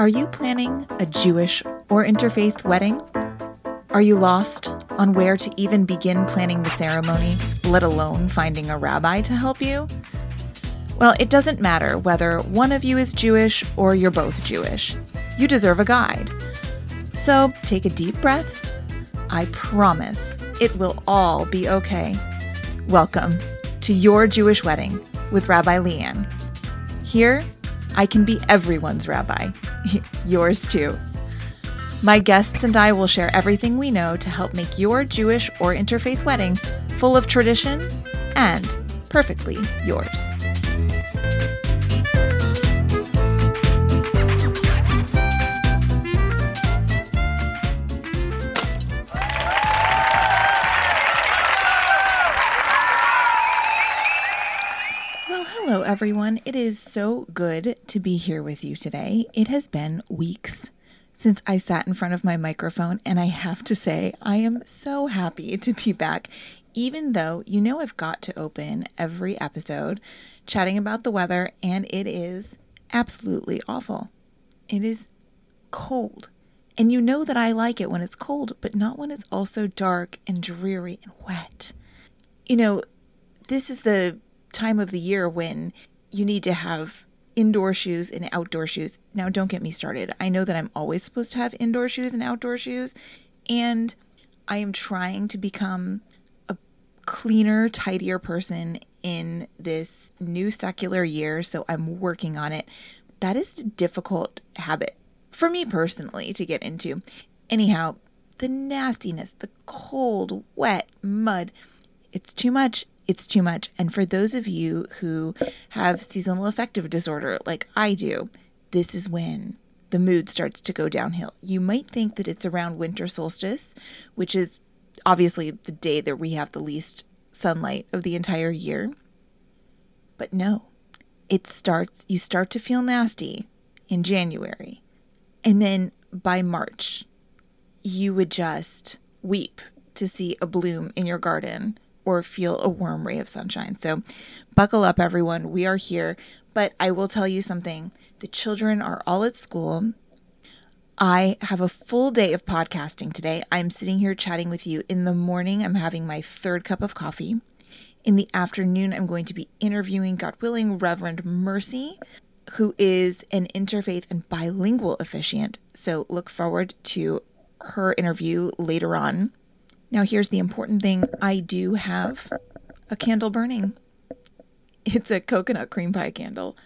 Are you planning a Jewish or interfaith wedding? Are you lost on where to even begin planning the ceremony, let alone finding a rabbi to help you? Well, it doesn't matter whether one of you is Jewish or you're both Jewish. You deserve a guide. So take a deep breath. I promise it will all be okay. Welcome to Your Jewish Wedding with Rabbi LeighAnn. Here, I can be everyone's rabbi, yours too. My guests and I will share everything we know to help make your Jewish or interfaith wedding full of tradition and perfectly yours. Everyone. It is so good to be here with you today. It has been weeks since I sat in front of my microphone, and I have to say, I am so happy to be back, even though you know I've got to open every episode chatting about the weather, and it is absolutely awful. It is cold. And you know that I like it when it's cold, but not when it's also dark and dreary and wet. You know, this is the time of the year when you need to have indoor shoes and outdoor shoes. Now, don't get me started. I know that I'm always supposed to have indoor shoes and outdoor shoes, and I am trying to become a cleaner, tidier person in this new secular year, so I'm working on it. That is a difficult habit for me personally to get into. Anyhow, the nastiness, the cold, wet mud, it's too much it's too much. And for those of you who have seasonal affective disorder like I do, this is when the mood starts to go downhill. You might think that it's around winter solstice, which is obviously the day that we have the least sunlight of the entire year. But no, it starts, you start to feel nasty in January. And then by March, you would just weep to see a bloom in your garden or feel a warm ray of sunshine. So, buckle up, everyone. We are here. But I will tell you something the children are all at school. I have a full day of podcasting today. I'm sitting here chatting with you. In the morning, I'm having my third cup of coffee. In the afternoon, I'm going to be interviewing, God willing, Reverend Mercy, who is an interfaith and bilingual officiant. So look forward to her interview later on. Now, here's the important thing I do have a candle burning. It's a coconut cream pie candle.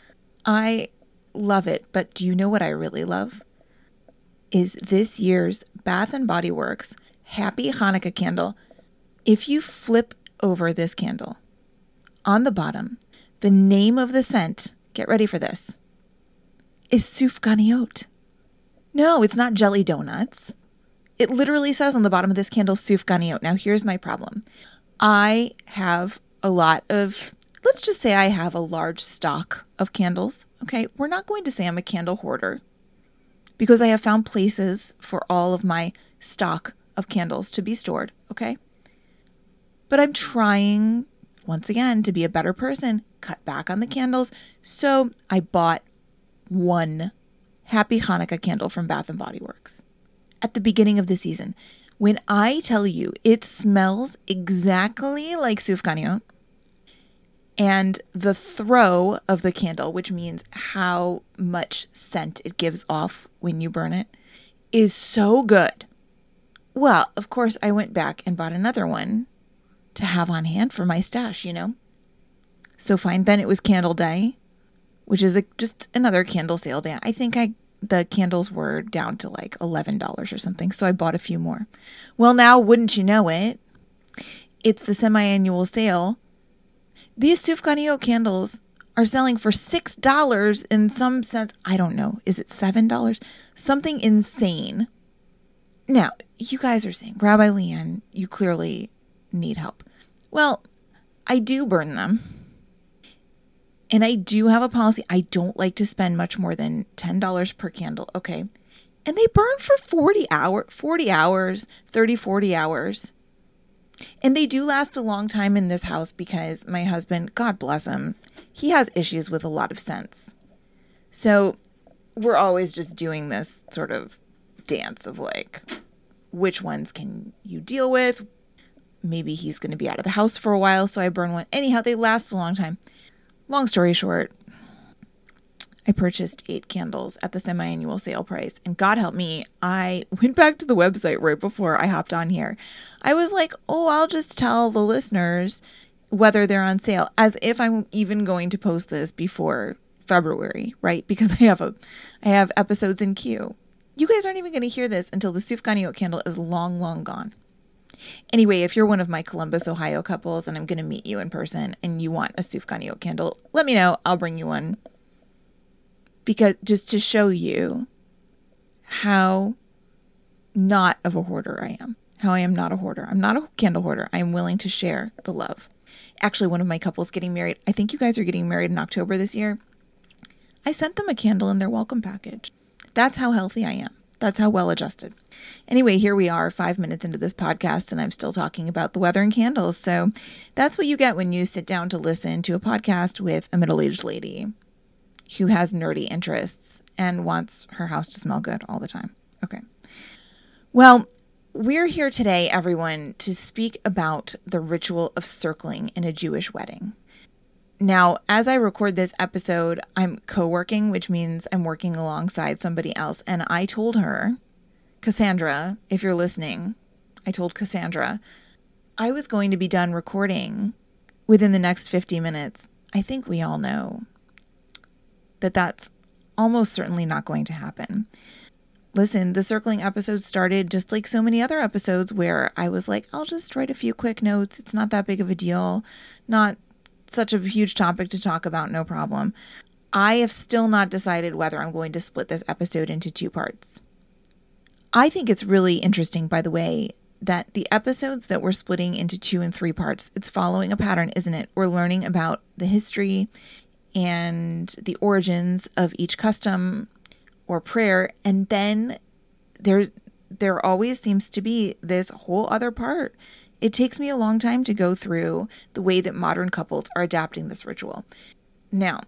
I love it, but do you know what I really love? Is this year's Bath and Body Works Happy Hanukkah candle. If you flip over this candle, on the bottom, the name of the scent, get ready for this, is Sufganiyot. No, it's not jelly donuts. It literally says on the bottom of this candle, Sufganiyot. Now, here's my problem I have a lot of, let's just say I have a large stock of candles. Okay. We're not going to say I'm a candle hoarder because I have found places for all of my stock of candles to be stored. Okay. But I'm trying, once again, to be a better person, cut back on the candles. So I bought one Happy Hanukkah candle from Bath and Body Works at the beginning of the season. When I tell you it smells exactly like sufganiyot, and the throw of the candle, which means how much scent it gives off when you burn it, is so good. Well, of course, I went back and bought another one to have on hand for my stash, you know? So fine. Then it was Candle Day, which is a, just another candle sale day. I think I the candles were down to like $11 or something. So I bought a few more. Well, now, wouldn't you know it? It's the semi annual sale. These Sufganiyot candles are selling for $6 in some sense. I don't know. Is it $7? Something insane. Now, you guys are saying, Rabbi LeighAnn, you clearly need help. Well, I do burn them. And I do have a policy. I don't like to spend much more than $10 per candle. Okay. And they burn for 40 hour 40 hours, 30 40 hours. And they do last a long time in this house because my husband, God bless him, he has issues with a lot of scents. So we're always just doing this sort of dance of like, which ones can you deal with? Maybe he's going to be out of the house for a while, so I burn one. Anyhow, they last a long time. Long story short, I purchased eight candles at the semi annual sale price. And God help me, I went back to the website right before I hopped on here. I was like, oh, I'll just tell the listeners whether they're on sale, as if I'm even going to post this before February, right? Because I have a I have episodes in queue. You guys aren't even going to hear this until the Sufganiyot candle is long, long gone. Anyway, if you're one of my Columbus, Ohio couples and I'm going to meet you in person and you want a Sufganiyot candle, let me know. I'll bring you one because just to show you how not of a hoarder I am, how I am not a hoarder. I'm not a candle hoarder. I am willing to share the love. Actually, one of my couples getting married, I think you guys are getting married in October this year. I sent them a candle in their welcome package. That's how healthy I am. That's how well adjusted. Anyway, here we are, five minutes into this podcast, and I'm still talking about the weather and candles. So that's what you get when you sit down to listen to a podcast with a middle aged lady who has nerdy interests and wants her house to smell good all the time. Okay. Well, we're here today, everyone, to speak about the ritual of circling in a Jewish wedding. Now, as I record this episode, I'm co working, which means I'm working alongside somebody else. And I told her, Cassandra, if you're listening, I told Cassandra I was going to be done recording within the next 50 minutes. I think we all know that that's almost certainly not going to happen. Listen, the circling episode started just like so many other episodes where I was like, I'll just write a few quick notes. It's not that big of a deal, not such a huge topic to talk about, no problem. I have still not decided whether I'm going to split this episode into two parts. I think it's really interesting, by the way, that the episodes that we're splitting into two and three parts, it's following a pattern, isn't it? We're learning about the history and the origins of each custom or prayer and then there there always seems to be this whole other part it takes me a long time to go through the way that modern couples are adapting this ritual now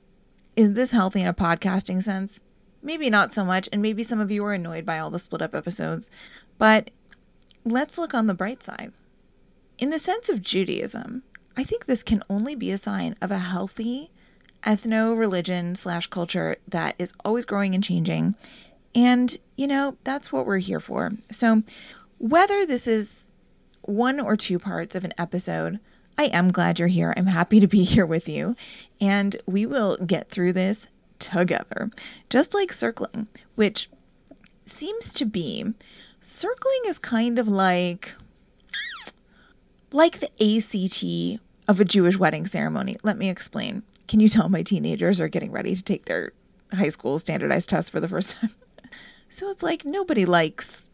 is this healthy in a podcasting sense maybe not so much and maybe some of you are annoyed by all the split up episodes but let's look on the bright side in the sense of judaism i think this can only be a sign of a healthy ethno religion slash culture that is always growing and changing. And, you know, that's what we're here for. So, whether this is one or two parts of an episode, I am glad you're here. I'm happy to be here with you. And we will get through this together, just like circling, which seems to be circling is kind of like like the ACT of a Jewish wedding ceremony. Let me explain. Can you tell my teenagers are getting ready to take their high school standardized tests for the first time? so it's like nobody likes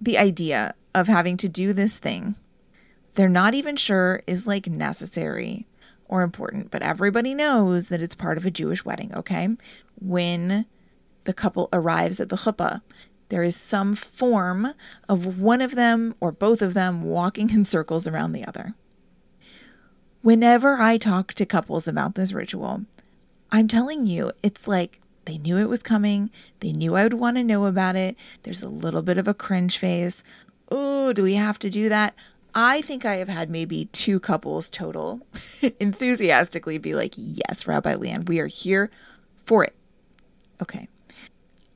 the idea of having to do this thing they're not even sure is like necessary or important, but everybody knows that it's part of a Jewish wedding, okay? When the couple arrives at the chuppah, there is some form of one of them or both of them walking in circles around the other. Whenever I talk to couples about this ritual, I'm telling you, it's like they knew it was coming. They knew I would want to know about it. There's a little bit of a cringe face. Oh, do we have to do that? I think I have had maybe two couples total enthusiastically be like, Yes, Rabbi LeighAnn, we are here for it. Okay.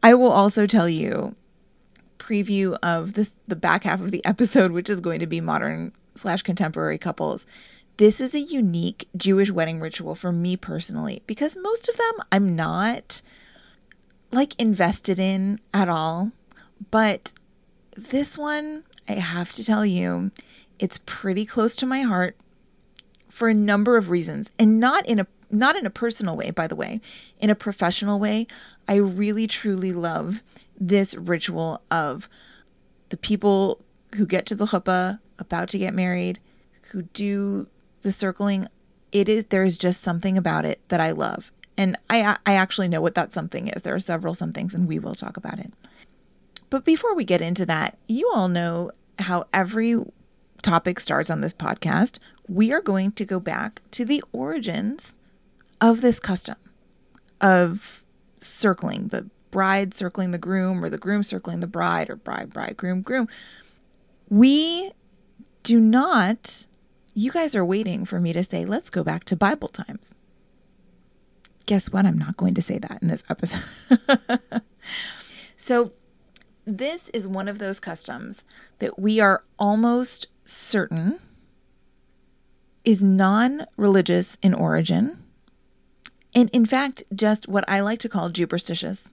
I will also tell you preview of this the back half of the episode, which is going to be modern slash contemporary couples. This is a unique Jewish wedding ritual for me personally because most of them I'm not like invested in at all. But this one, I have to tell you, it's pretty close to my heart for a number of reasons and not in a not in a personal way by the way in a professional way i really truly love this ritual of the people who get to the chuppah about to get married who do the circling, it is there is just something about it that I love. And I I actually know what that something is. There are several somethings and we will talk about it. But before we get into that, you all know how every topic starts on this podcast. We are going to go back to the origins of this custom of circling the bride circling the groom or the groom circling the bride or bride, bride, groom, groom. We do not, you guys are waiting for me to say, let's go back to Bible times. Guess what? I'm not going to say that in this episode. so, this is one of those customs that we are almost certain is non religious in origin, and in fact, just what I like to call superstitious.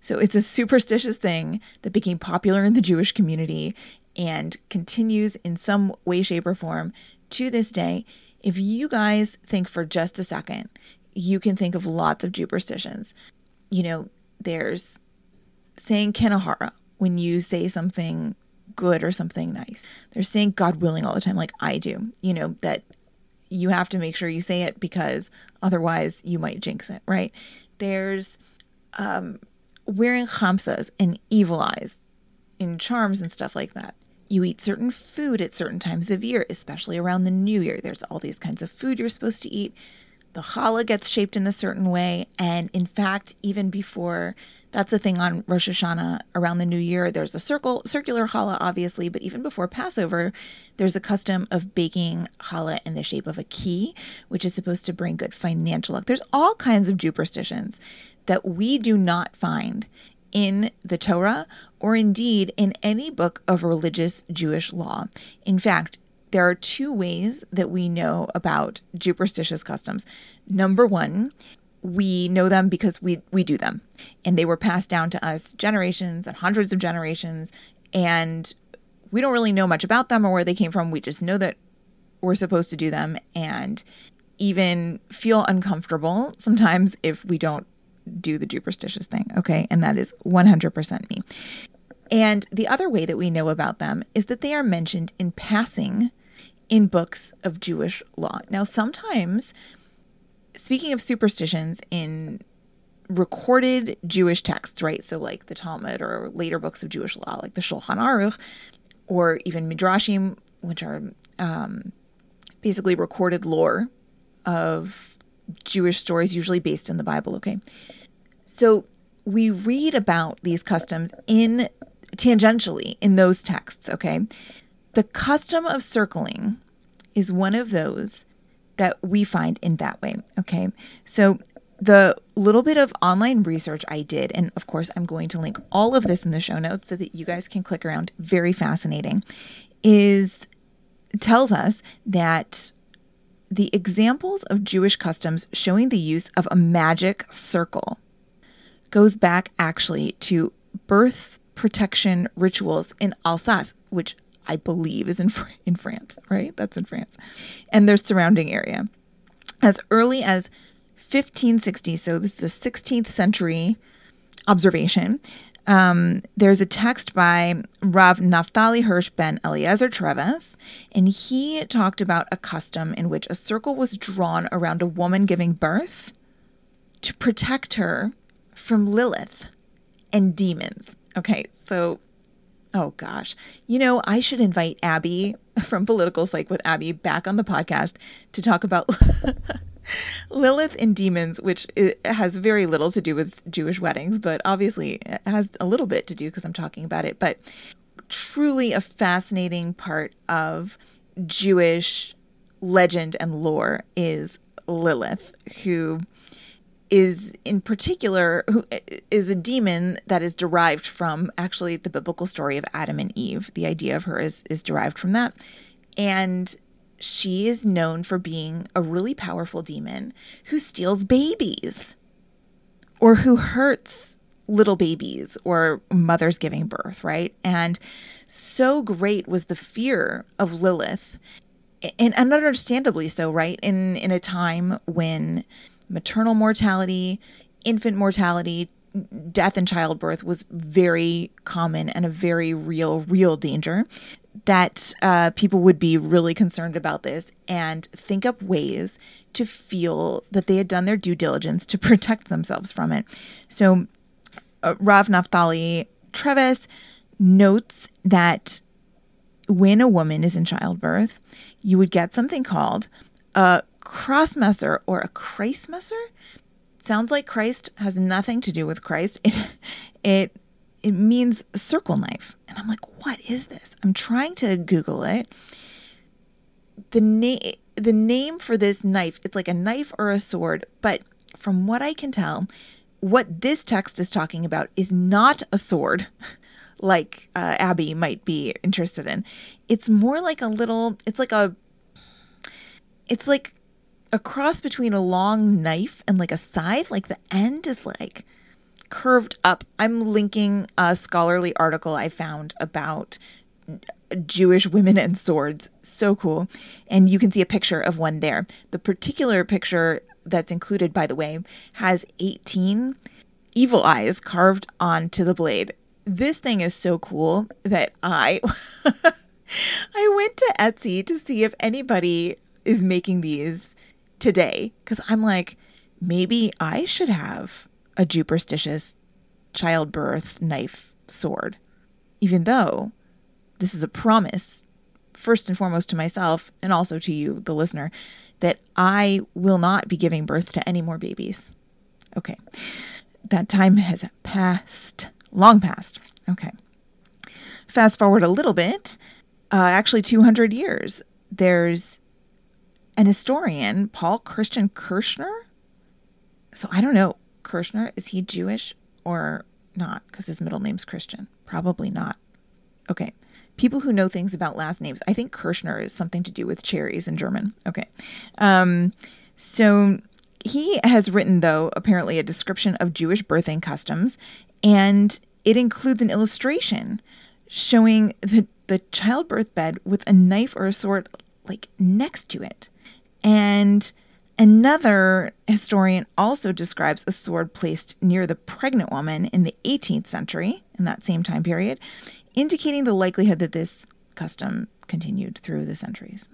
So it's a superstitious thing that became popular in the Jewish community and continues in some way, shape, or form to this day. If you guys think for just a second, you can think of lots of superstitions. You know, there's saying Kenahara when you say something good or something nice. They're saying God willing all the time, like I do, you know, that you have to make sure you say it because otherwise you might jinx it, right? There's um, wearing chamsas and evil eyes in charms and stuff like that. You eat certain food at certain times of year, especially around the new year. There's all these kinds of food you're supposed to eat. The challah gets shaped in a certain way. And in fact, even before that's the thing on Rosh Hashanah around the new year. There's a circle, circular challah, obviously, but even before Passover, there's a custom of baking challah in the shape of a key, which is supposed to bring good financial luck. There's all kinds of superstitions that we do not find in the Torah or indeed in any book of religious Jewish law. In fact, there are two ways that we know about superstitious customs. Number one we know them because we we do them. And they were passed down to us generations and hundreds of generations. And we don't really know much about them or where they came from. We just know that we're supposed to do them and even feel uncomfortable sometimes if we don't do the superstitious thing. Okay. And that is 100% me. And the other way that we know about them is that they are mentioned in passing in books of Jewish law. Now sometimes speaking of superstitions in recorded Jewish texts, right? So, like the Talmud or later books of Jewish law, like the Shulchan Aruch, or even Midrashim, which are um, basically recorded lore of Jewish stories, usually based in the Bible, okay? So, we read about these customs in tangentially in those texts, okay? The custom of circling is one of those that we find in that way. Okay. So the little bit of online research I did, and of course, I'm going to link all of this in the show notes so that you guys can click around. Very fascinating. Is tells us that the examples of Jewish customs showing the use of a magic circle goes back actually to birth protection rituals in Alsace, which I believe is in in France, right? That's in France, and their surrounding area. As early as 1560, so this is a 16th century observation. Um, there's a text by Rav Naftali Hirsch ben Eliezer Treves, and he talked about a custom in which a circle was drawn around a woman giving birth to protect her from Lilith and demons. Okay, so Oh gosh. You know, I should invite Abby from Political Psych with Abby back on the podcast to talk about Lilith and demons, which has very little to do with Jewish weddings, but obviously it has a little bit to do because I'm talking about it. But truly a fascinating part of Jewish legend and lore is Lilith, who is in particular who is a demon that is derived from actually the biblical story of Adam and Eve. The idea of her is is derived from that. And she is known for being a really powerful demon who steals babies or who hurts little babies or mothers giving birth, right? And so great was the fear of Lilith and, and understandably so, right? In in a time when maternal mortality, infant mortality, death in childbirth was very common and a very real, real danger. That uh, people would be really concerned about this and think up ways to feel that they had done their due diligence to protect themselves from it. So, uh, Rav Naftali Treves notes that when a woman is in childbirth, you would get something called a crossmesser or a Kreismesser sounds like Christ has nothing to do with Christ. It it it means circle knife. And I'm like, what is this? I'm trying to Google it. The name the name for this knife, it's like a knife or a sword, but from what I can tell, what this text is talking about is not a sword like uh, Abby might be interested in. It's more like a little, it's like a, it's like a cross between a long knife and like a scythe. Like the end is like curved up. I'm linking a scholarly article I found about Jewish women and swords. So cool. And you can see a picture of one there. The particular picture that's included, by the way, has 18 evil eyes carved onto the blade. This thing is so cool that I I went to Etsy to see if anybody is making these today cuz I'm like maybe I should have a superstitious childbirth knife sword even though this is a promise first and foremost to myself and also to you the listener that I will not be giving birth to any more babies. Okay. That time has passed, long past. Okay. Fast forward a little bit, uh, actually 200 years. There's an historian, Paul Christian Kirschner. So I don't know, Kirschner, is he Jewish or not? Because his middle name's Christian. Probably not. Okay people who know things about last names. I think Kirschner is something to do with cherries in German. Okay. Um, so he has written, though, apparently a description of Jewish birthing customs, and it includes an illustration showing the, the childbirth bed with a knife or a sword like next to it. And another historian also describes a sword placed near the pregnant woman in the 18th century, in that same time period indicating the likelihood that this custom continued through the centuries.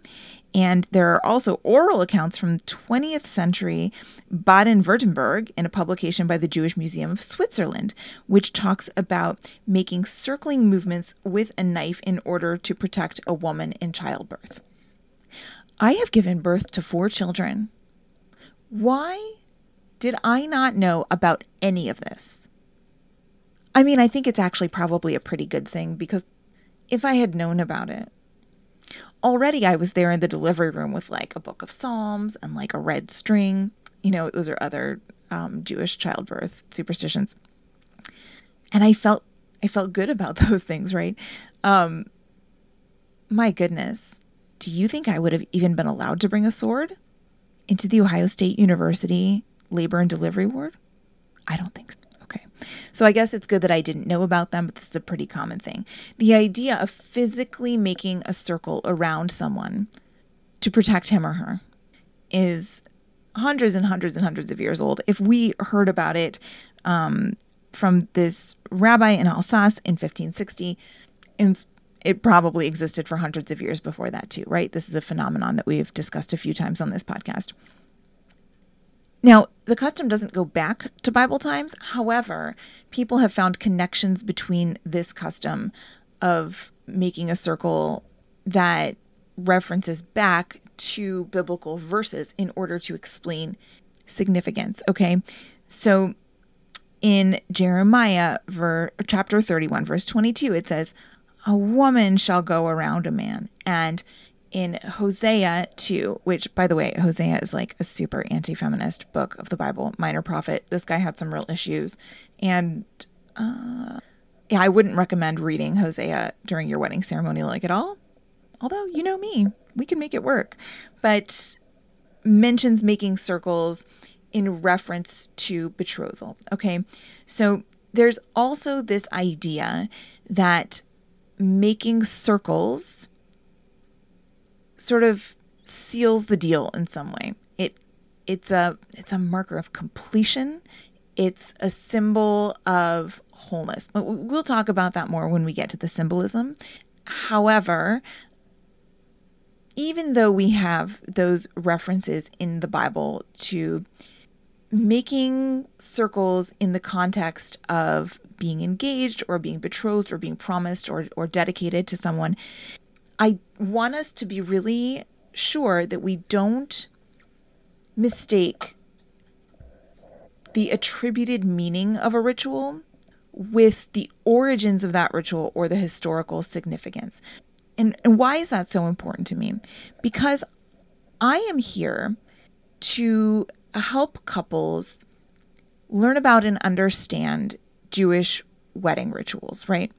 And there are also oral accounts from 20th century Baden Württemberg in a publication by the Jewish Museum of Switzerland, which talks about making circling movements with a knife in order to protect a woman in childbirth. I have given birth to four children. Why did I not know about any of this? I mean, I think it's actually probably a pretty good thing because if I had known about it, already I was there in the delivery room with like a book of Psalms and like a red string. You know, those are other um, Jewish childbirth superstitions. And I felt I felt good about those things, right? Um, my goodness, do you think I would have even been allowed to bring a sword into the Ohio State University labor and delivery ward? I don't think so. Okay. So I guess it's good that I didn't know about them, but this is a pretty common thing. The idea of physically making a circle around someone to protect him or her is hundreds and hundreds and hundreds of years old. If we heard about it um, from this rabbi in Alsace in 1560, it probably existed for hundreds of years before that, too, right? This is a phenomenon that we've discussed a few times on this podcast. Now, the custom doesn't go back to Bible times. However, people have found connections between this custom of making a circle that references back to biblical verses in order to explain significance. Okay. So in Jeremiah ver, chapter 31, verse 22, it says, A woman shall go around a man. And in Hosea 2, which, by the way, Hosea is like a super anti feminist book of the Bible, minor prophet. This guy had some real issues. And uh, yeah, I wouldn't recommend reading Hosea during your wedding ceremony like at all. Although, you know me, we can make it work. But mentions making circles in reference to betrothal. Okay. So there's also this idea that making circles sort of seals the deal in some way. It it's a it's a marker of completion. It's a symbol of wholeness. But we'll talk about that more when we get to the symbolism. However, even though we have those references in the Bible to making circles in the context of being engaged or being betrothed or being promised or, or dedicated to someone, I want us to be really sure that we don't mistake the attributed meaning of a ritual with the origins of that ritual or the historical significance. And, and why is that so important to me? Because I am here to help couples learn about and understand Jewish wedding rituals, right?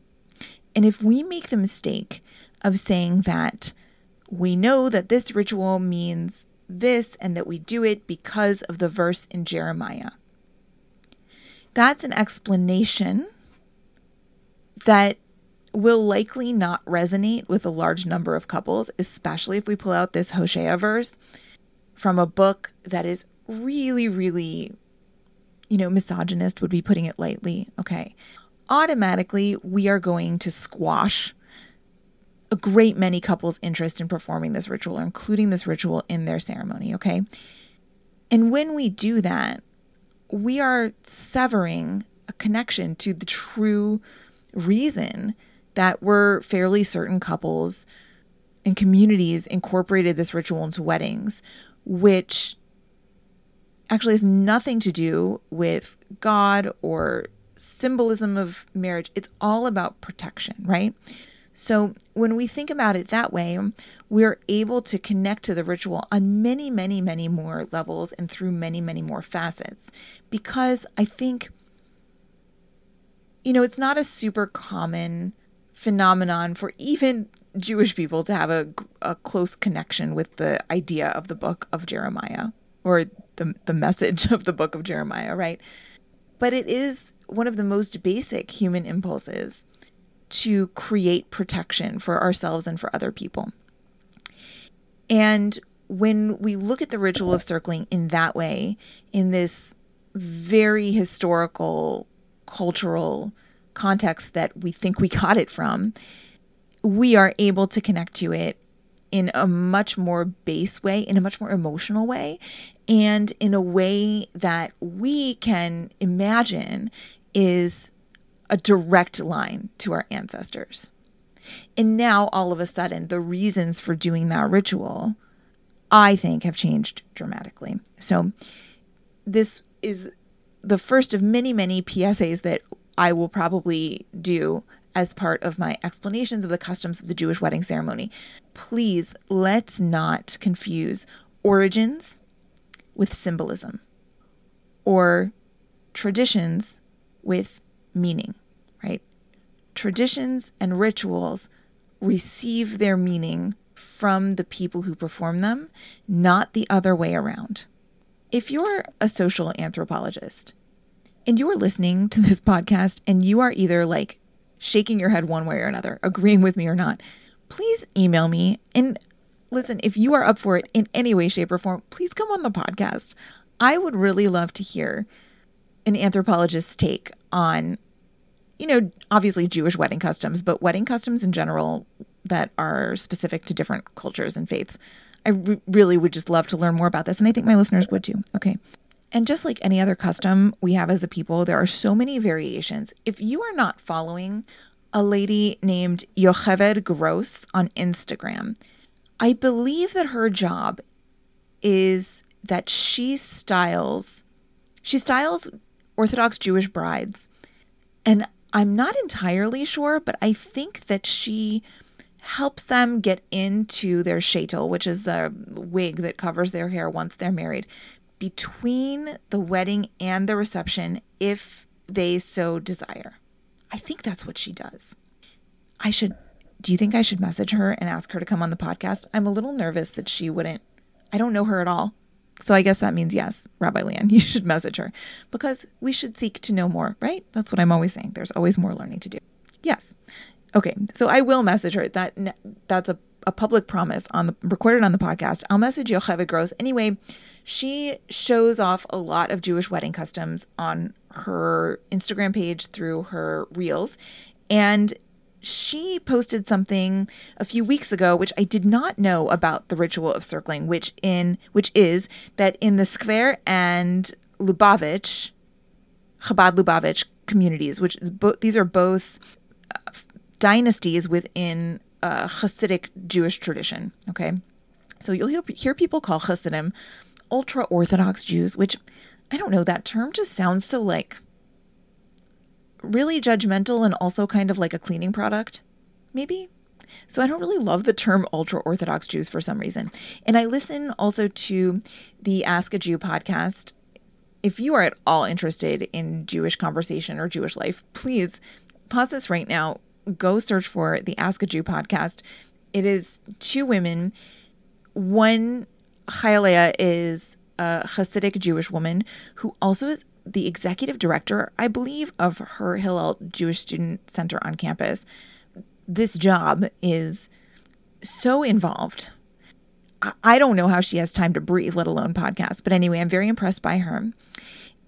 And if we make the mistake of saying that we know that this ritual means this and that we do it because of the verse in Jeremiah, that's an explanation that will likely not resonate with a large number of couples, especially if we pull out this Hosea verse from a book that is really, really, you know, misogynist would be putting it lightly. Okay. Automatically, we are going to squash a great many couples' interest in performing this ritual or including this ritual in their ceremony. Okay. And when we do that, we are severing a connection to the true reason that we're fairly certain couples and communities incorporated this ritual into weddings, which actually has nothing to do with God or symbolism of marriage. It's all about protection, right? So when we think about it that way, we're able to connect to the ritual on many, many, many more levels and through many, many more facets. Because I think, you know, it's not a super common phenomenon for even Jewish people to have a, a close connection with the idea of the book of Jeremiah or the, the message of the book of Jeremiah, right? But it is one of the most basic human impulses to create protection for ourselves and for other people. And when we look at the ritual of circling in that way, in this very historical, cultural context that we think we got it from, we are able to connect to it in a much more base way, in a much more emotional way, and in a way that we can imagine is a direct line to our ancestors. And now, all of a sudden, the reasons for doing that ritual, I think, have changed dramatically. So, this is the first of many, many PSAs that I will probably do as part of my explanations of the customs of the Jewish wedding ceremony. Please, let's not confuse origins with symbolism or traditions with meaning right? Traditions and rituals receive their meaning from the people who perform them, not the other way around. If you're a social anthropologist and you're listening to this podcast and you are either like shaking your head one way or another, agreeing with me or not, please email me. And listen, if you are up for it in any way, shape, or form, please come on the podcast. I would really love to hear an anthropologist's take on you know, obviously Jewish wedding customs, but wedding customs in general that are specific to different cultures and faiths. I re- really would just love to learn more about this, and I think my listeners would too. Okay. And just like any other custom we have as a people, there are so many variations. If you are not following a lady named Yocheved Gross on Instagram, I believe that her job is that she styles she styles Orthodox Jewish brides. And I'm not entirely sure, but I think that she helps them get into their sheitel, which is the wig that covers their hair once they're married, between the wedding and the reception if they so desire. I think that's what she does. I should, do you think I should message her and ask her to come on the podcast? I'm a little nervous that she wouldn't. I don't know her at all. So I guess that means yes, Rabbi LeighAnn, you should message her because we should seek to know more, right? That's what I'm always saying. There's always more learning to do. Yes. Okay. So I will message her. That that's a, a public promise on the recorded on the podcast. I'll message Yocheved Gross. Anyway, she shows off a lot of Jewish wedding customs on her Instagram page through her reels. And she posted something a few weeks ago which I did not know about the ritual of circling, which in which is that in the Skver and Lubavitch, Chabad Lubavitch communities, which bo- these are both uh, dynasties within uh, Hasidic Jewish tradition. Okay, so you'll hear, hear people call Hasidim ultra Orthodox Jews, which I don't know, that term just sounds so like really judgmental and also kind of like a cleaning product, maybe. So I don't really love the term ultra Orthodox Jews for some reason. And I listen also to the Ask a Jew podcast. If you are at all interested in Jewish conversation or Jewish life, please pause this right now. Go search for the Ask a Jew podcast. It is two women. One, Chayalea, is a Hasidic Jewish woman who also is the executive director, I believe, of her Hillel Jewish Student Center on campus. This job is so involved. I don't know how she has time to breathe, let alone podcast. But anyway, I'm very impressed by her.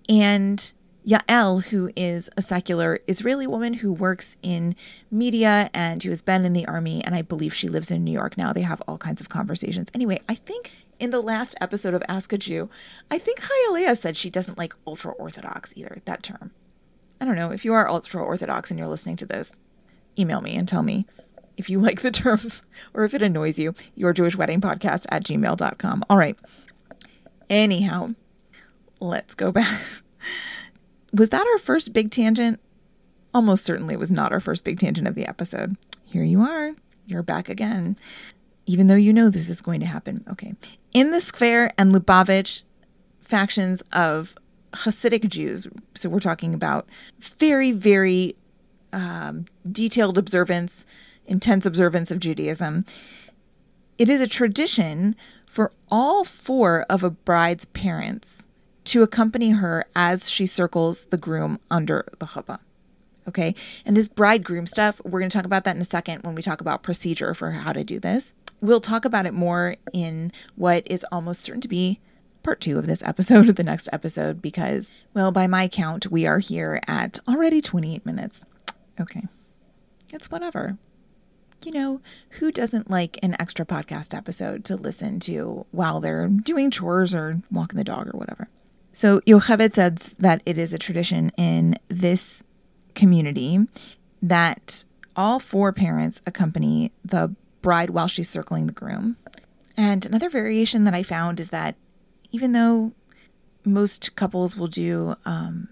And Yael, who is a secular Israeli woman who works in media and who has been in the army, and I believe she lives in New York now. They have all kinds of conversations. Anyway, I think in the last episode of Ask a Jew, I think Chayalea said she doesn't like ultra Orthodox either, that term. I don't know. If you are ultra Orthodox and you're listening to this, email me and tell me if you like the term or if it annoys you. Your Jewish Wedding Podcast at gmail.com. All right. Anyhow, let's go back. Was that our first big tangent? Almost certainly it was not our first big tangent of the episode. Here you are. You're back again even though you know this is going to happen. Okay. In the Skver and Lubavitch factions of Hasidic Jews, so we're talking about very, very um, detailed observance, intense observance of Judaism, it is a tradition for all four of a bride's parents to accompany her as she circles the groom under the chuppah. Okay. And this bridegroom stuff, we're going to talk about that in a second when we talk about procedure for how to do this. We'll talk about it more in what is almost certain to be part two of this episode, the next episode, because, well, by my count, we are here at already 28 minutes. Okay. It's whatever. You know, who doesn't like an extra podcast episode to listen to while they're doing chores or walking the dog or whatever? So, Yocheved says that it is a tradition in this community that all four parents accompany the bride while she's circling the groom. And another variation that I found is that even though most couples will do um,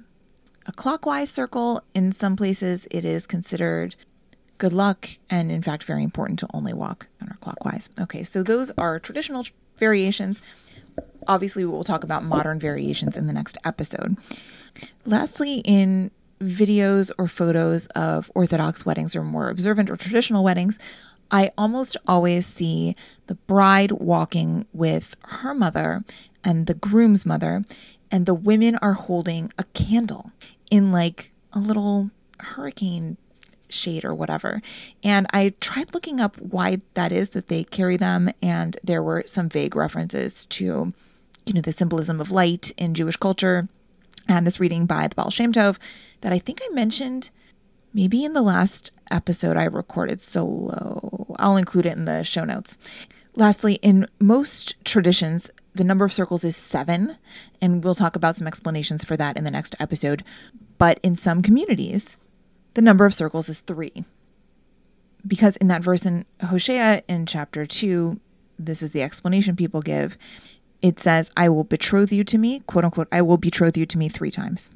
a clockwise circle, in some places it is considered good luck and, in fact, very important to only walk counterclockwise. Okay, so those are traditional variations. Obviously, we will talk about modern variations in the next episode. Lastly, in videos or photos of Orthodox weddings or more observant or traditional weddings, I almost always see the bride walking with her mother and the groom's mother, and the women are holding a candle in like a little hurricane shade or whatever. And I tried looking up why that is that they carry them, and there were some vague references to, you know, the symbolism of light in Jewish culture. And this reading by the Baal Shem Tov that I think I mentioned maybe in the last episode I recorded solo. I'll include it in the show notes. Lastly, in most traditions, the number of circles is seven, and we'll talk about some explanations for that in the next episode. But in some communities, the number of circles is three. Because in that verse in Hosea in chapter 2, this is the explanation people give. It says, I will betroth you to me, quote unquote, I will betroth you to me three times.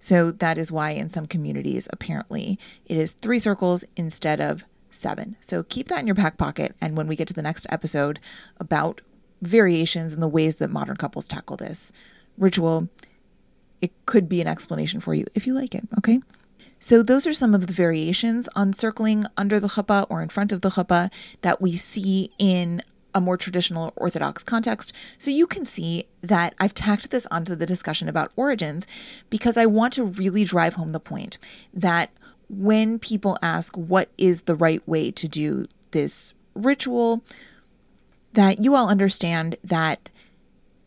So that is why in some communities, apparently, it is three circles instead of seven. So keep that in your back pocket. And when we get to the next episode about variations and the ways that modern couples tackle this ritual, it could be an explanation for you if you like it. Okay. So, those are some of the variations on circling under the chuppah or in front of the chuppah that we see in a more traditional Orthodox context. So you can see that I've tacked this onto the discussion about origins because I want to really drive home the point that when people ask what is the right way to do this ritual, that you all understand that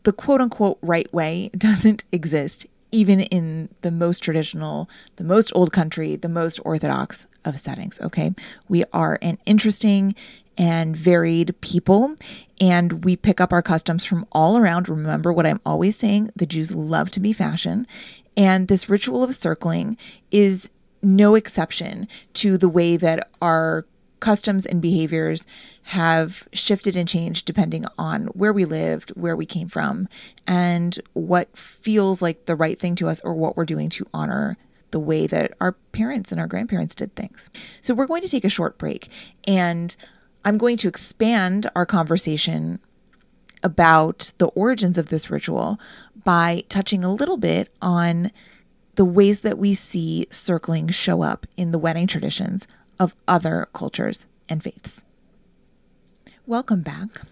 the quote unquote right way doesn't exist, even in the most traditional, the most old country, the most orthodox of settings. Okay. We are an interesting and varied people. And we pick up our customs from all around. Remember what I'm always saying the Jews love to be fashion. And this ritual of circling is no exception to the way that our customs and behaviors have shifted and changed depending on where we lived, where we came from, and what feels like the right thing to us or what we're doing to honor the way that our parents and our grandparents did things. So, we're going to take a short break and I'm going to expand our conversation about the origins of this ritual by touching a little bit on the ways that we see circling show up in the wedding traditions of other cultures and faiths. Welcome back.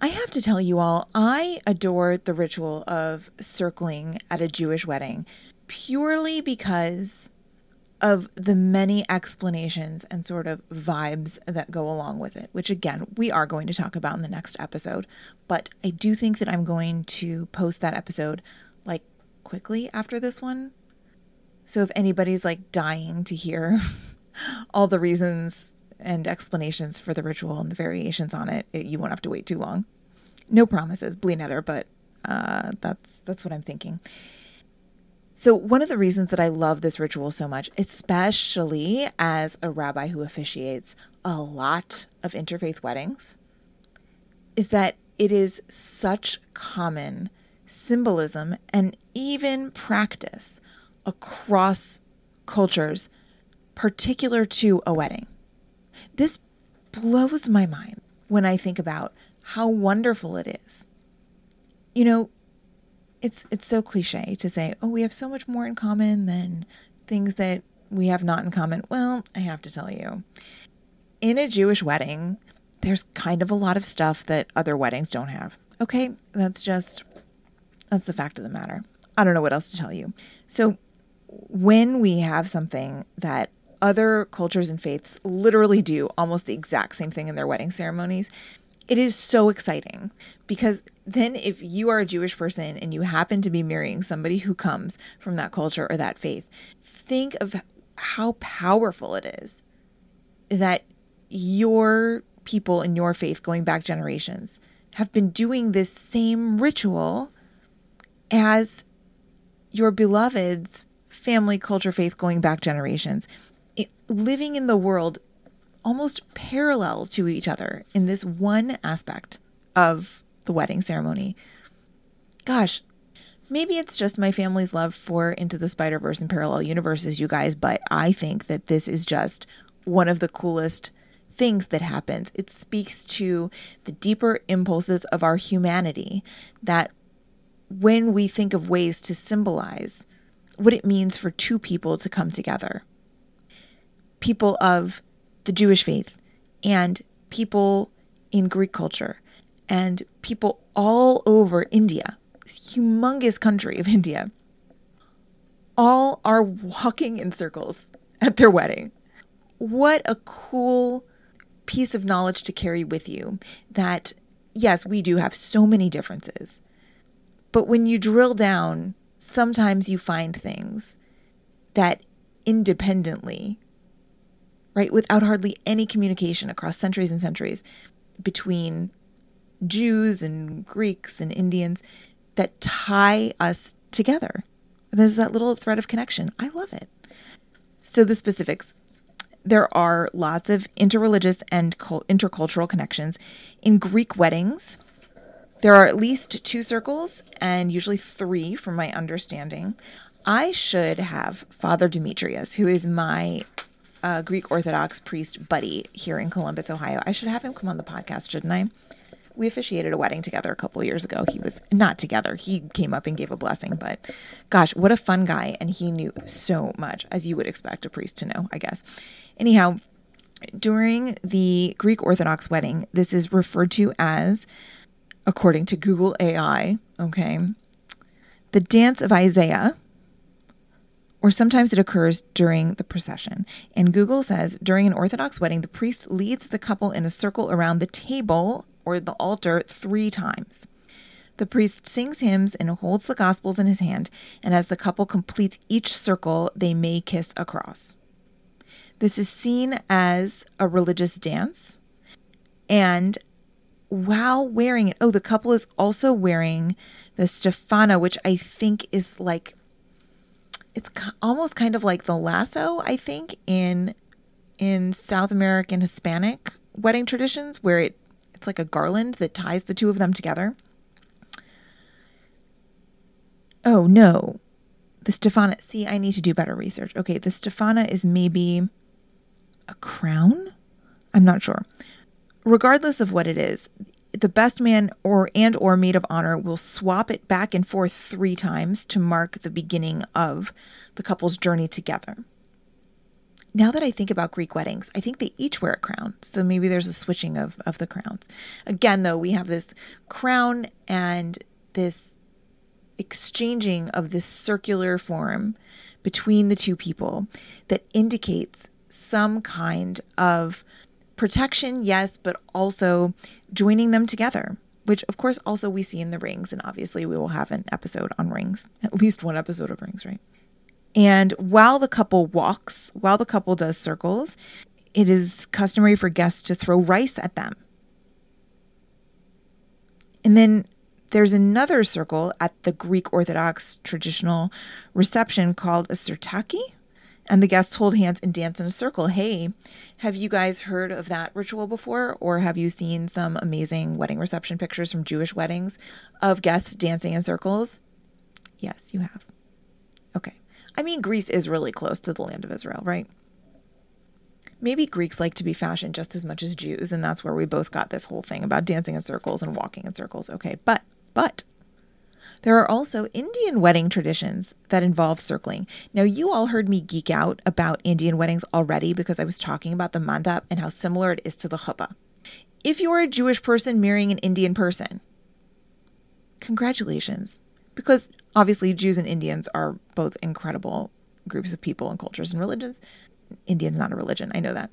I have to tell you all, I adore the ritual of circling at a Jewish wedding purely because of the many explanations and sort of vibes that go along with it, which again, we are going to talk about in the next episode. But I do think that I'm going to post that episode like quickly after this one. So if anybody's like dying to hear all the reasons and explanations for the ritual and the variations on it, it you won't have to wait too long. No promises, bli neder, but uh, that's that's what I'm thinking. So, one of the reasons that I love this ritual so much, especially as a rabbi who officiates a lot of interfaith weddings, is that it is such common symbolism and even practice across cultures, particular to a wedding. This blows my mind when I think about how wonderful it is. You know, it's it's so cliche to say, "Oh, we have so much more in common than things that we have not in common." Well, I have to tell you. In a Jewish wedding, there's kind of a lot of stuff that other weddings don't have. Okay? That's just that's the fact of the matter. I don't know what else to tell you. So, when we have something that other cultures and faiths literally do almost the exact same thing in their wedding ceremonies, it is so exciting because then if you are a Jewish person and you happen to be marrying somebody who comes from that culture or that faith, think of how powerful it is that your people in your faith going back generations have been doing this same ritual as your beloved's family culture faith going back generations it, living in the world almost parallel to each other in this one aspect of the wedding ceremony. Gosh, maybe it's just my family's love for Into the Spider Verse and parallel universes, you guys, but I think that this is just one of the coolest things that happens. It speaks to the deeper impulses of our humanity that when we think of ways to symbolize what it means for two people to come together, people of the Jewish faith and people in Greek culture and people all over India, this humongous country of India, all are walking in circles at their wedding. What a cool piece of knowledge to carry with you that, yes, we do have so many differences. But when you drill down, sometimes you find things that independently right? Without hardly any communication across centuries and centuries between Jews and Greeks and Indians that tie us together. There's that little thread of connection. I love it. So, the specifics there are lots of interreligious and intercultural connections. In Greek weddings, there are at least two circles and usually three, from my understanding. I should have Father Demetrius, who is my uh, Greek Orthodox priest buddy here in Columbus, Ohio. I should have him come on the podcast, shouldn't I? We officiated a wedding together a couple years ago. He was not together. He came up and gave a blessing, but gosh, what a fun guy. And he knew so much, as you would expect a priest to know, I guess. Anyhow, during the Greek Orthodox wedding, this is referred to as, according to Google AI, okay, the dance of Isaiah or sometimes it occurs during the procession. And Google says during an Orthodox wedding, the priest leads the couple in a circle around the table or the altar three times. The priest sings hymns and holds the Gospels in his hand, and as the couple completes each circle, they may kiss across. This is seen as a religious dance, and while wearing it, oh, the couple is also wearing the Stefana, which I think is like it's almost kind of like the lasso, I think, in in South American Hispanic wedding traditions where it it's like a garland that ties the two of them together. Oh no. The Stefana see, I need to do better research. Okay, the Stefana is maybe a crown? I'm not sure. Regardless of what it is, the best man or and or maid of honor will swap it back and forth 3 times to mark the beginning of the couple's journey together. Now that I think about Greek weddings, I think they each wear a crown. So maybe there's a switching of, of the crowns. Again, though, we have this crown and this exchanging of this circular form between the two people that indicates some kind of protection, yes, but also joining them together, which of course also we see in the rings. And obviously, we will have an episode on rings, at least one episode of rings, right? And while the couple walks, while the couple does circles, it is customary for guests to throw rice at them. And then there's another circle at the Greek Orthodox traditional reception called a sirtaki, and the guests hold hands and dance in a circle. Hey, have you guys heard of that ritual before? Or have you seen some amazing wedding reception pictures from Jewish weddings of guests dancing in circles? Yes, you have. Okay. I mean, Greece is really close to the land of Israel, right? Maybe Greeks like to be fashioned just as much as Jews, and that's where we both got this whole thing about dancing in circles and walking in circles. Okay, but, but, there are also Indian wedding traditions that involve circling. Now, you all heard me geek out about Indian weddings already because I was talking about the mandap and how similar it is to the chuppah. If you're a Jewish person marrying an Indian person, congratulations because obviously Jews and Indians are both incredible groups of people and cultures and religions. Indian's not a religion, I know that.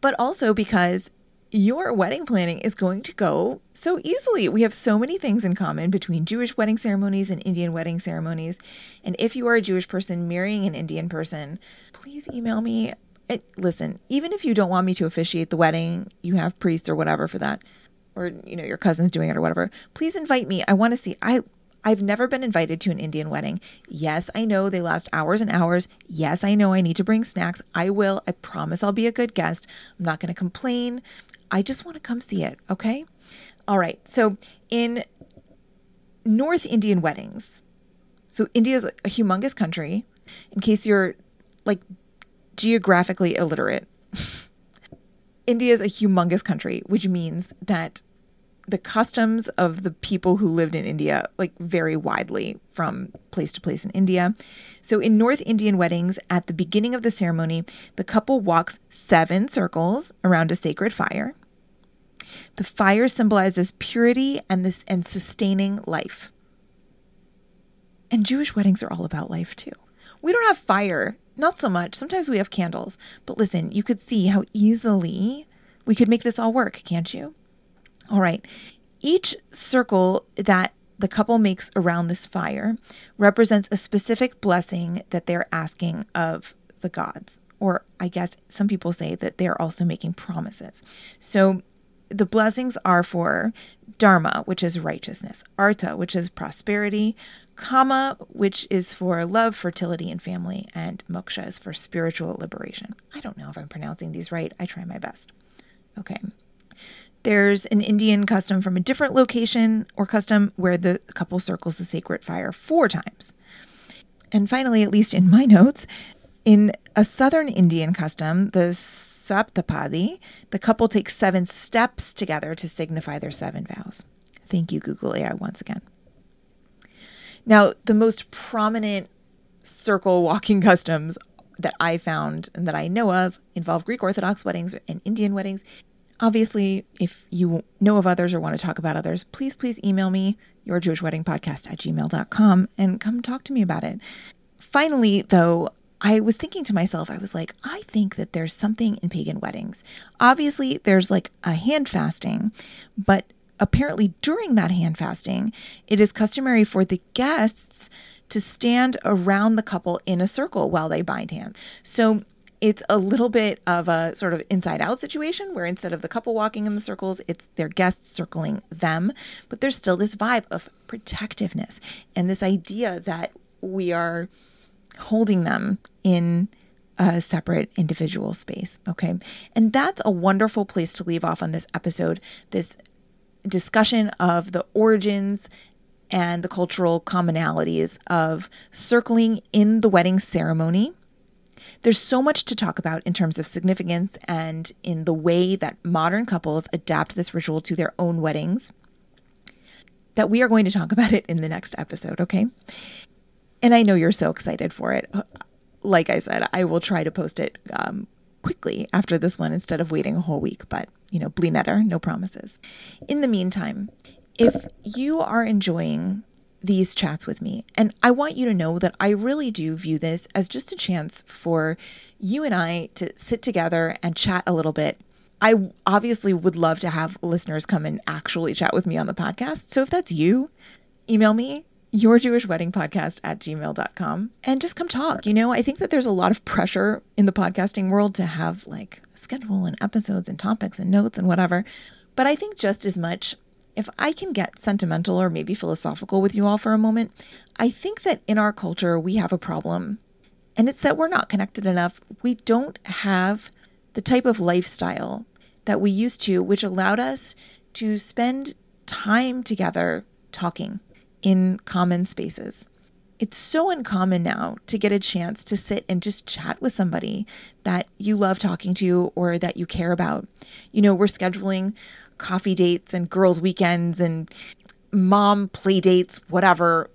But also because your wedding planning is going to go so easily. We have so many things in common between Jewish wedding ceremonies and Indian wedding ceremonies. And if you are a Jewish person marrying an Indian person, please email me. It, listen, even if you don't want me to officiate the wedding, you have priests or whatever for that or you know your cousin's doing it or whatever please invite me i want to see i I've never been invited to an Indian wedding. Yes, I know they last hours and hours. Yes, I know I need to bring snacks. I will. I promise I'll be a good guest. I'm not going to complain. I just want to come see it. Okay. All right. So, in North Indian weddings, so India is a humongous country. In case you're like geographically illiterate, India is a humongous country, which means that the customs of the people who lived in India like vary widely from place to place in India. So in North Indian weddings, at the beginning of the ceremony, the couple walks seven circles around a sacred fire. The fire symbolizes purity and this and sustaining life. And Jewish weddings are all about life too. We don't have fire, not so much. Sometimes we have candles. But listen, you could see how easily we could make this all work, can't you? All right. Each circle that the couple makes around this fire represents a specific blessing that they're asking of the gods. Or I guess some people say that they're also making promises. So the blessings are for Dharma, which is righteousness, Artha, which is prosperity, Kama, which is for love, fertility, and family, and Moksha is for spiritual liberation. I don't know if I'm pronouncing these right. I try my best. Okay. There's an Indian custom from a different location or custom where the couple circles the sacred fire four times. And finally, at least in my notes, in a southern Indian custom, the Saptapadi, the couple takes seven steps together to signify their seven vows. Thank you, Google AI, once again. Now, the most prominent circle walking customs that I found and that I know of involve Greek Orthodox weddings and Indian weddings Obviously, if you know of others or want to talk about others, please, please email me, your Jewish wedding podcast at gmail.com, and come talk to me about it. Finally, though, I was thinking to myself, I was like, I think that there's something in pagan weddings. Obviously, there's like a hand fasting, but apparently during that hand fasting, it is customary for the guests to stand around the couple in a circle while they bind hands. So it's a little bit of a sort of inside out situation where instead of the couple walking in the circles, it's their guests circling them. But there's still this vibe of protectiveness and this idea that we are holding them in a separate individual space. Okay. And that's a wonderful place to leave off on this episode. This discussion of the origins and the cultural commonalities of circling in the wedding ceremony. There's so much to talk about in terms of significance and in the way that modern couples adapt this ritual to their own weddings that we are going to talk about it in the next episode, okay? And I know you're so excited for it. Like I said, I will try to post it um, quickly after this one instead of waiting a whole week, but you know, bli neder, no promises. In the meantime, if you are enjoying these chats with me, and I want you to know that I really do view this as just a chance for you and I to sit together and chat a little bit. I obviously would love to have listeners come and actually chat with me on the podcast. So if that's you, email me your Jewish wedding podcast at gmail.com and just come talk. You know, I think that there's a lot of pressure in the podcasting world to have like a schedule and episodes and topics and notes and whatever. But I think just as much, if I can get sentimental or maybe philosophical with you all for a moment, I think that in our culture, we have a problem. And it's that we're not connected enough. We don't have the type of lifestyle that we used to, which allowed us to spend time together talking in common spaces. It's so uncommon now to get a chance to sit and just chat with somebody that you love talking to or that you care about. You know, we're scheduling coffee dates and girls' weekends and mom play dates, whatever,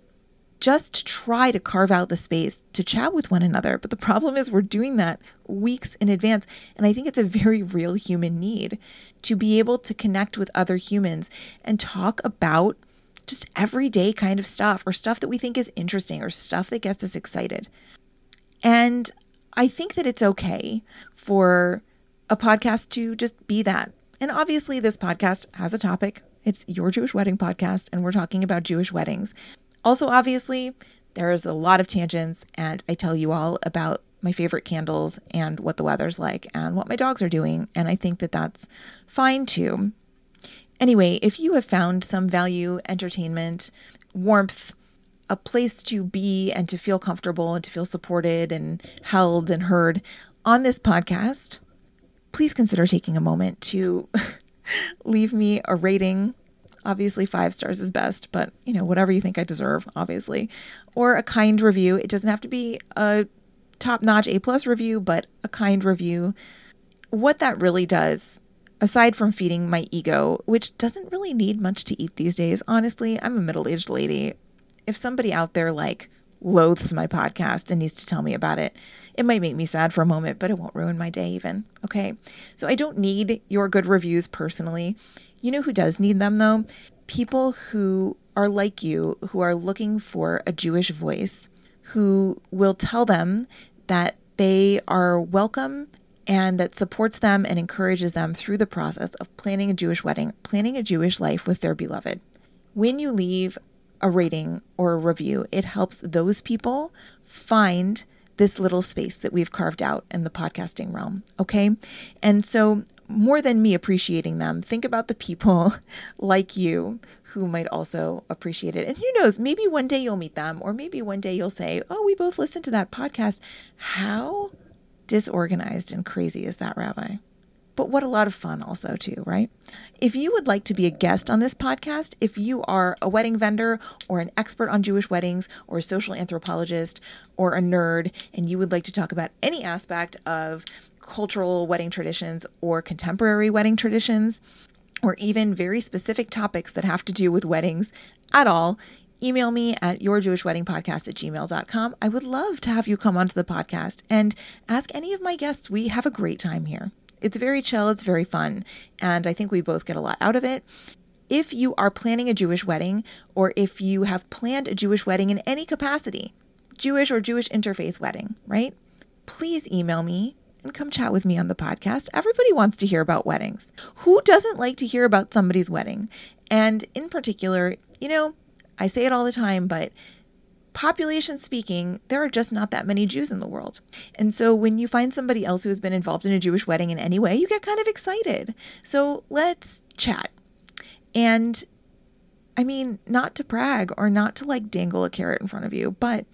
just try to carve out the space to chat with one another. But the problem is, we're doing that weeks in advance. And I think it's a very real human need to be able to connect with other humans and talk about just everyday kind of stuff or stuff that we think is interesting or stuff that gets us excited. And I think that it's okay for a podcast to just be that. And obviously, this podcast has a topic. It's your Jewish wedding podcast, and we're talking about Jewish weddings. Also, obviously, there's a lot of tangents, and I tell you all about my favorite candles and what the weather's like and what my dogs are doing. And I think that that's fine too. Anyway, if you have found some value, entertainment, warmth, a place to be and to feel comfortable and to feel supported and held and heard on this podcast, please consider taking a moment to leave me a rating. Obviously, five stars is best, but you know, whatever you think I deserve, obviously, or a kind review. It doesn't have to be a top notch A plus review, but a kind review. What that really does aside from feeding my ego, which doesn't really need much to eat these days, honestly, I'm a middle aged lady. If somebody out there like loathes my podcast and needs to tell me about it, it might make me sad for a moment, but it won't ruin my day even. Okay. So I don't need your good reviews personally. You know who does need them though? People who are like you, who are looking for a Jewish voice, who will tell them that they are welcome and that supports them and encourages them through the process of planning a Jewish wedding, planning a Jewish life with their beloved. When you leave a rating or a review, it helps those people find this little space that we've carved out in the podcasting realm. Okay. And so, more than me appreciating them, think about the people like you who might also appreciate it. And who knows, maybe one day you'll meet them, or maybe one day you'll say, Oh, we both listened to that podcast. How disorganized and crazy is that, Rabbi? But what a lot of fun, also, too, right? If you would like to be a guest on this podcast, if you are a wedding vendor or an expert on Jewish weddings or a social anthropologist or a nerd, and you would like to talk about any aspect of cultural wedding traditions or contemporary wedding traditions, or even very specific topics that have to do with weddings at all, email me at yourjewishweddingpodcast at gmail.com. I would love to have you come onto the podcast and ask any of my guests. We have a great time here. It's very chill, it's very fun, and I think we both get a lot out of it. If you are planning a Jewish wedding, or if you have planned a Jewish wedding in any capacity, Jewish or Jewish interfaith wedding, right? Please email me and come chat with me on the podcast. Everybody wants to hear about weddings. Who doesn't like to hear about somebody's wedding? And in particular, you know, I say it all the time, but population speaking, there are just not that many Jews in the world. And so when you find somebody else who has been involved in a Jewish wedding in any way, you get kind of excited. So let's chat. And I mean, not to brag or not to like dangle a carrot in front of you, but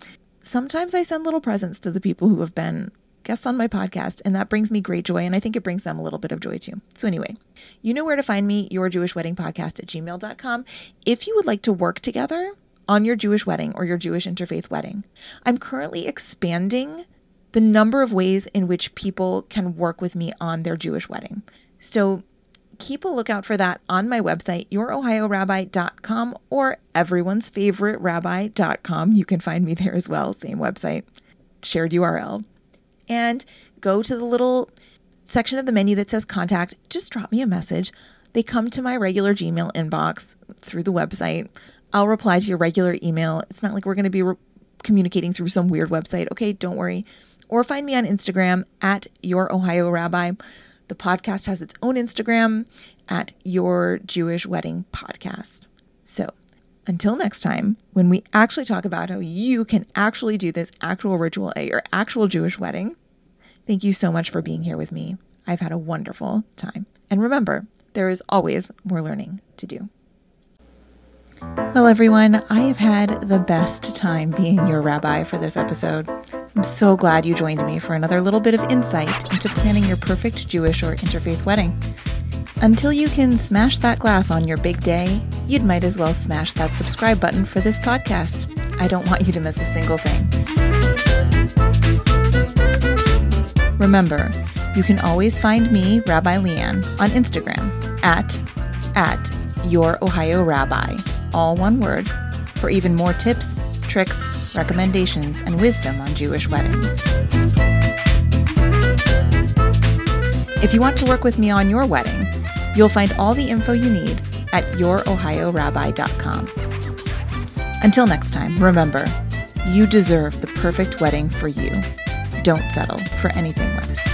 sometimes I send little presents to the people who have been guests on my podcast, and that brings me great joy. And I think it brings them a little bit of joy too. So, anyway, you know where to find me, your Jewish wedding podcast at gmail.com. If you would like to work together on your Jewish wedding or your Jewish interfaith wedding, I'm currently expanding the number of ways in which people can work with me on their Jewish wedding. So, keep a lookout for that on my website, yourohiorabbi.com or everyone's favorite rabbi.com. You can find me there as well, same website, shared URL. And go to the little section of the menu that says contact, just drop me a message. They come to my regular Gmail inbox through the website. I'll reply to your regular email. It's not like we're going to be re- communicating through some weird website. Okay, don't worry. Or find me on Instagram at your Ohio Rabbi. The podcast has its own Instagram at Your Jewish Wedding Podcast. So until next time, when we actually talk about how you can actually do this actual ritual at your actual Jewish wedding, thank you so much for being here with me. I've had a wonderful time. And remember, there is always more learning to do. Well, everyone, I have had the best time being your rabbi for this episode. I'm so glad you joined me for another little bit of insight into planning your perfect Jewish or interfaith wedding. Until you can smash that glass on your big day, you'd might as well smash that subscribe button for this podcast. I don't want you to miss a single thing. Remember, you can always find me, Rabbi LeighAnn, on Instagram at at your Ohio Rabbi, all one word, for even more tips, tricks, recommendations, and wisdom on Jewish weddings. If you want to work with me on your wedding, you'll find all the info you need at yourohiorabbi.com. Until next time, remember, you deserve the perfect wedding for you. Don't settle for anything less.